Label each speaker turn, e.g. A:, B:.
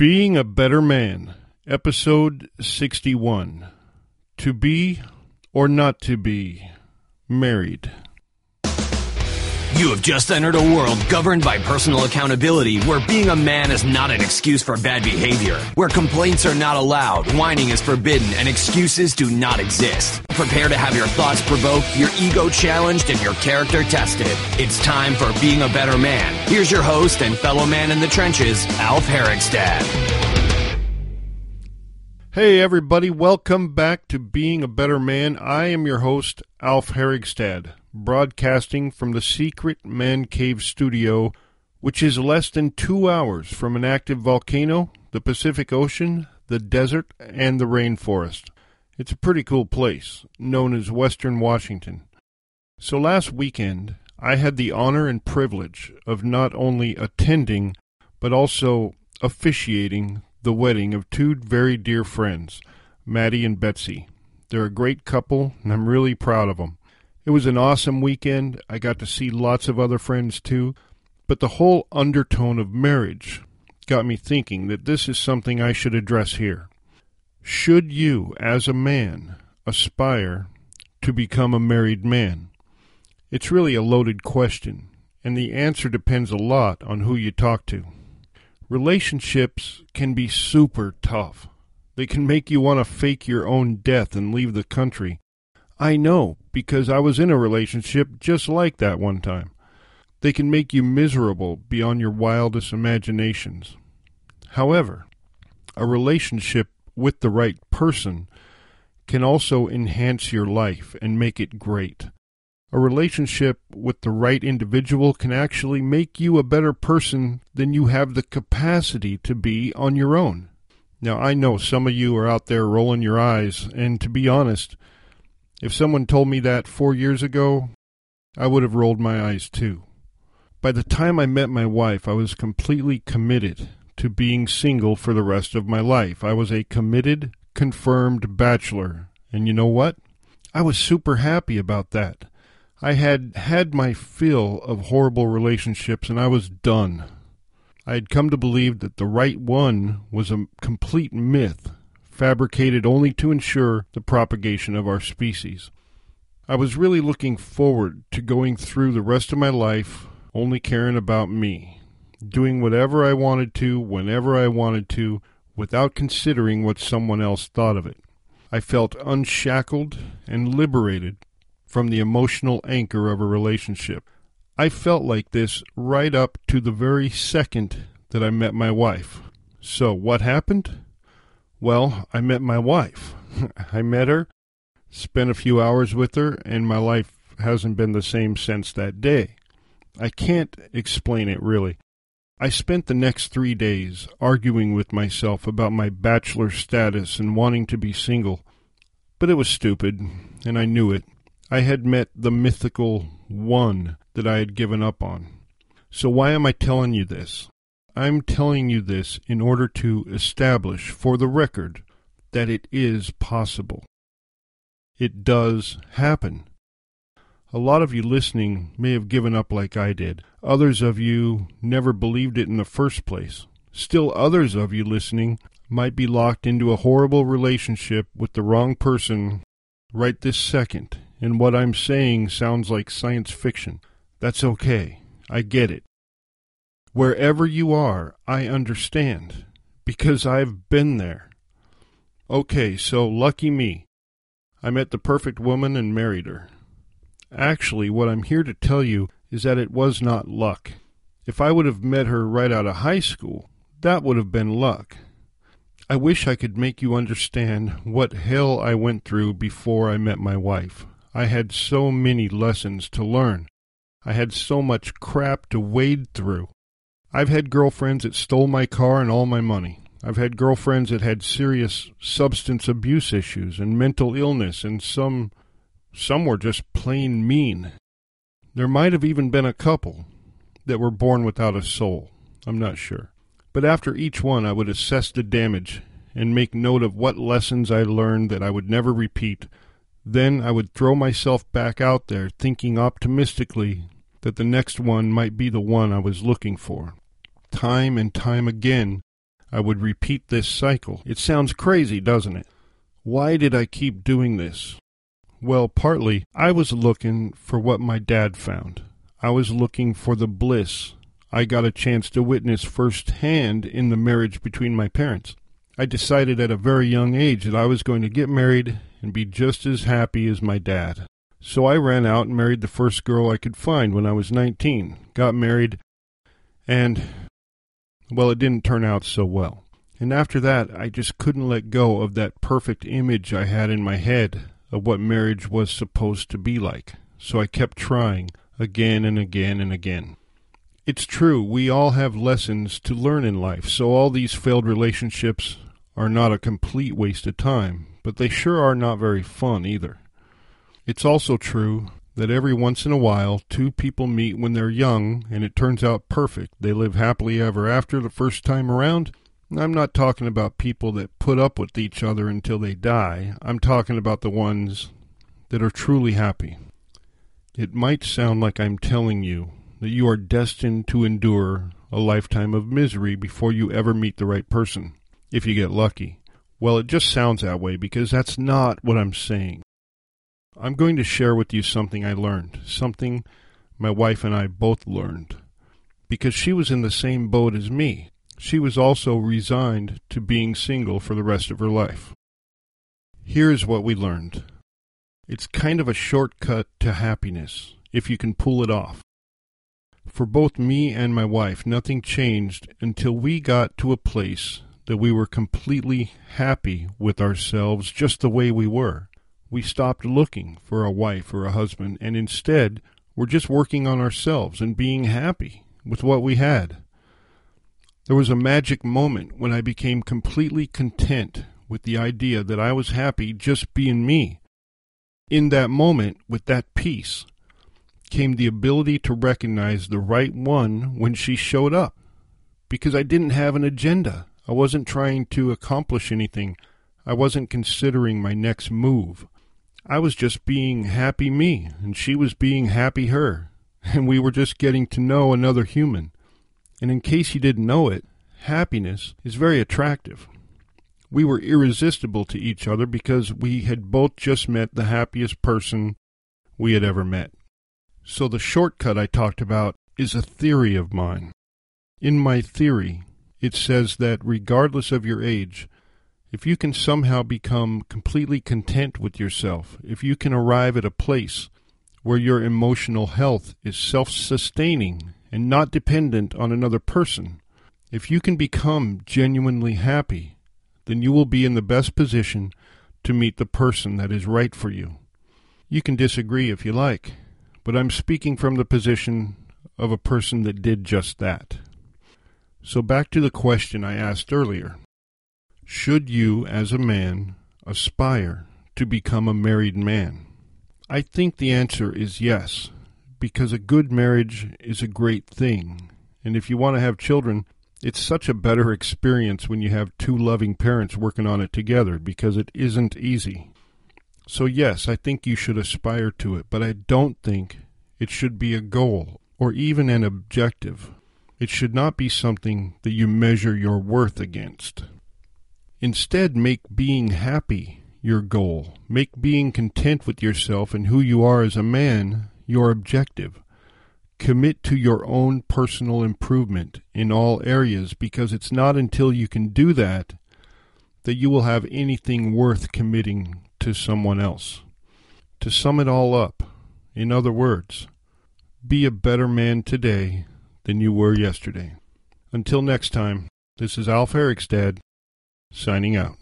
A: Being a Better Man, Episode 61. To be or not to be married.
B: You have just entered a world governed by personal accountability where being a man is not an excuse for bad behavior, where complaints are not allowed, whining is forbidden, and excuses do not exist. Prepare to have your thoughts provoked, your ego challenged, and your character tested. It's time for Being a Better Man. Here's your host and fellow man in the trenches, Alf Herigstad.
A: Hey, everybody, welcome back to Being a Better Man. I am your host, Alf Herigstad, broadcasting from the secret man cave studio, which is less than two hours from an active volcano, the Pacific Ocean, the desert, and the rainforest. It's a pretty cool place, known as Western Washington. So last weekend, I had the honor and privilege of not only attending, but also officiating the wedding of two very dear friends, Maddie and Betsy. They're a great couple, and I'm really proud of them. It was an awesome weekend. I got to see lots of other friends too, but the whole undertone of marriage got me thinking that this is something I should address here. Should you, as a man, aspire to become a married man? It's really a loaded question, and the answer depends a lot on who you talk to. Relationships can be super tough. They can make you want to fake your own death and leave the country. I know, because I was in a relationship just like that one time. They can make you miserable beyond your wildest imaginations. However, a relationship with the right person can also enhance your life and make it great. A relationship with the right individual can actually make you a better person than you have the capacity to be on your own. Now, I know some of you are out there rolling your eyes, and to be honest, if someone told me that four years ago, I would have rolled my eyes too. By the time I met my wife, I was completely committed to being single for the rest of my life. I was a committed, confirmed bachelor. And you know what? I was super happy about that. I had had my fill of horrible relationships and I was done. I had come to believe that the right one was a complete myth, fabricated only to ensure the propagation of our species. I was really looking forward to going through the rest of my life only caring about me, doing whatever I wanted to, whenever I wanted to, without considering what someone else thought of it. I felt unshackled and liberated from the emotional anchor of a relationship. I felt like this right up to the very second that I met my wife. So, what happened? Well, I met my wife. I met her, spent a few hours with her, and my life hasn't been the same since that day. I can't explain it really. I spent the next three days arguing with myself about my bachelor status and wanting to be single. But it was stupid, and I knew it. I had met the mythical one that I had given up on. So why am I telling you this? I'm telling you this in order to establish for the record that it is possible. It does happen. A lot of you listening may have given up like I did. Others of you never believed it in the first place. Still others of you listening might be locked into a horrible relationship with the wrong person right this second and what I'm saying sounds like science fiction. That's okay. I get it. Wherever you are, I understand, because I've been there. Okay, so lucky me. I met the perfect woman and married her. Actually, what I'm here to tell you is that it was not luck. If I would have met her right out of high school, that would have been luck. I wish I could make you understand what hell I went through before I met my wife. I had so many lessons to learn. I had so much crap to wade through. I've had girlfriends that stole my car and all my money. I've had girlfriends that had serious substance abuse issues and mental illness, and some some were just plain mean. There might have even been a couple that were born without a soul. I'm not sure. But after each one, I would assess the damage and make note of what lessons I learned that I would never repeat then I would throw myself back out there, thinking optimistically that the next one might be the one I was looking for. Time and time again, I would repeat this cycle. It sounds crazy, doesn't it? Why did I keep doing this? Well, partly I was looking for what my dad found. I was looking for the bliss I got a chance to witness firsthand in the marriage between my parents. I decided at a very young age that I was going to get married and be just as happy as my dad. So I ran out and married the first girl I could find when I was 19, got married, and, well, it didn't turn out so well. And after that, I just couldn't let go of that perfect image I had in my head of what marriage was supposed to be like. So I kept trying again and again and again. It's true, we all have lessons to learn in life, so all these failed relationships are not a complete waste of time, but they sure are not very fun either. It's also true that every once in a while two people meet when they're young and it turns out perfect. They live happily ever after the first time around. I'm not talking about people that put up with each other until they die. I'm talking about the ones that are truly happy. It might sound like I'm telling you that you are destined to endure a lifetime of misery before you ever meet the right person, if you get lucky. Well, it just sounds that way because that's not what I'm saying. I'm going to share with you something I learned, something my wife and I both learned, because she was in the same boat as me. She was also resigned to being single for the rest of her life. Here's what we learned. It's kind of a shortcut to happiness, if you can pull it off. For both me and my wife, nothing changed until we got to a place that we were completely happy with ourselves just the way we were. We stopped looking for a wife or a husband and instead were just working on ourselves and being happy with what we had. There was a magic moment when I became completely content with the idea that I was happy just being me. In that moment, with that peace, came the ability to recognize the right one when she showed up. Because I didn't have an agenda. I wasn't trying to accomplish anything. I wasn't considering my next move. I was just being happy me, and she was being happy her, and we were just getting to know another human. And in case you didn't know it, happiness is very attractive. We were irresistible to each other because we had both just met the happiest person we had ever met. So the shortcut I talked about is a theory of mine. In my theory, it says that regardless of your age, if you can somehow become completely content with yourself, if you can arrive at a place where your emotional health is self sustaining and not dependent on another person, if you can become genuinely happy, then you will be in the best position to meet the person that is right for you. You can disagree if you like, but I'm speaking from the position of a person that did just that. So back to the question I asked earlier. Should you, as a man, aspire to become a married man? I think the answer is yes, because a good marriage is a great thing. And if you want to have children, it's such a better experience when you have two loving parents working on it together because it isn't easy. So, yes, I think you should aspire to it, but I don't think it should be a goal or even an objective. It should not be something that you measure your worth against. Instead, make being happy your goal. Make being content with yourself and who you are as a man your objective. Commit to your own personal improvement in all areas because it's not until you can do that that you will have anything worth committing to someone else. To sum it all up, in other words, be a better man today than you were yesterday. Until next time, this is Alf Herigstad signing out.